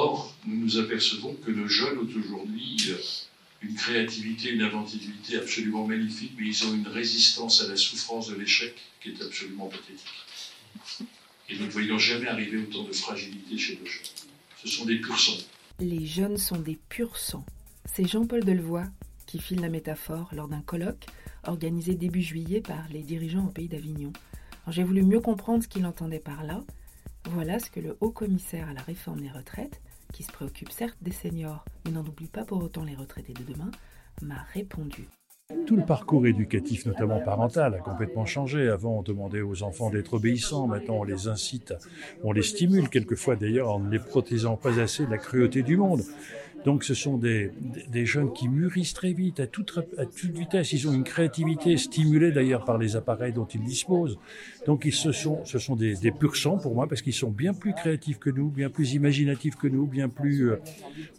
Or, nous nous apercevons que jeunes ont aujourd'hui euh, une créativité, une inventivité absolument magnifique, mais ils ont une résistance à la souffrance de l'échec qui est absolument pathétique. Et nous ne voyons jamais arriver autant de fragilité chez nos jeunes. Ce sont des purs sangs. Les jeunes sont des purs sangs. C'est Jean-Paul Delevoye qui file la métaphore lors d'un colloque organisé début juillet par les dirigeants au pays d'Avignon. J'ai voulu mieux comprendre ce qu'il entendait par là. Voilà ce que le haut commissaire à la réforme des retraites, qui se préoccupe certes des seniors, mais n'en oublie pas pour autant les retraités de demain, m'a répondu. Tout le parcours éducatif, notamment parental, a complètement changé. Avant, on demandait aux enfants d'être obéissants. Maintenant, on les incite, on les stimule quelquefois d'ailleurs en ne les protégeant pas assez de la cruauté du monde. Donc ce sont des, jeunes qui mûrissent très vite, à toute, vitesse. Ils ont une créativité stimulée d'ailleurs par les appareils dont ils disposent. Donc ils, ce sont, ce sont des, des purs pour moi parce qu'ils sont bien plus créatifs que nous, bien plus imaginatifs que nous, bien plus euh,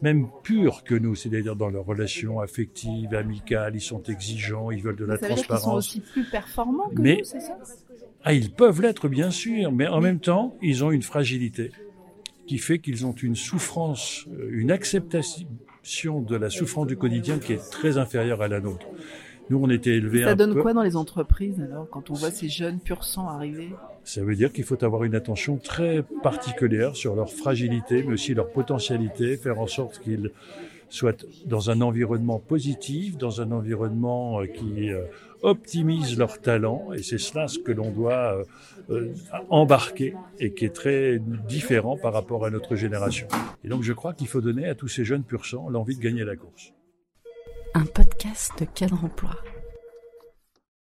même purs que nous. C'est-à-dire dans leurs relations affectives, amicales, ils sont exigeants, ils veulent de la ça transparence. Veut dire sont aussi plus performants que Mais, nous, c'est ça ah, ils peuvent l'être bien sûr, mais en même temps, ils ont une fragilité qui fait qu'ils ont une souffrance, euh, une acceptation de la souffrance du quotidien qui est très inférieure à la nôtre. Nous, on était élevés Ça un donne peu. quoi dans les entreprises alors quand on voit ces jeunes pur sang arriver Ça veut dire qu'il faut avoir une attention très particulière sur leur fragilité, mais aussi leur potentialité, faire en sorte qu'ils soient dans un environnement positif, dans un environnement euh, qui euh, optimise leurs talents, et c'est cela ce que l'on doit euh, embarquer et qui est très différent par rapport à notre génération. Et donc je crois qu'il faut donner à tous ces jeunes pur sang l'envie de gagner la course. Un podcast de cadre emploi.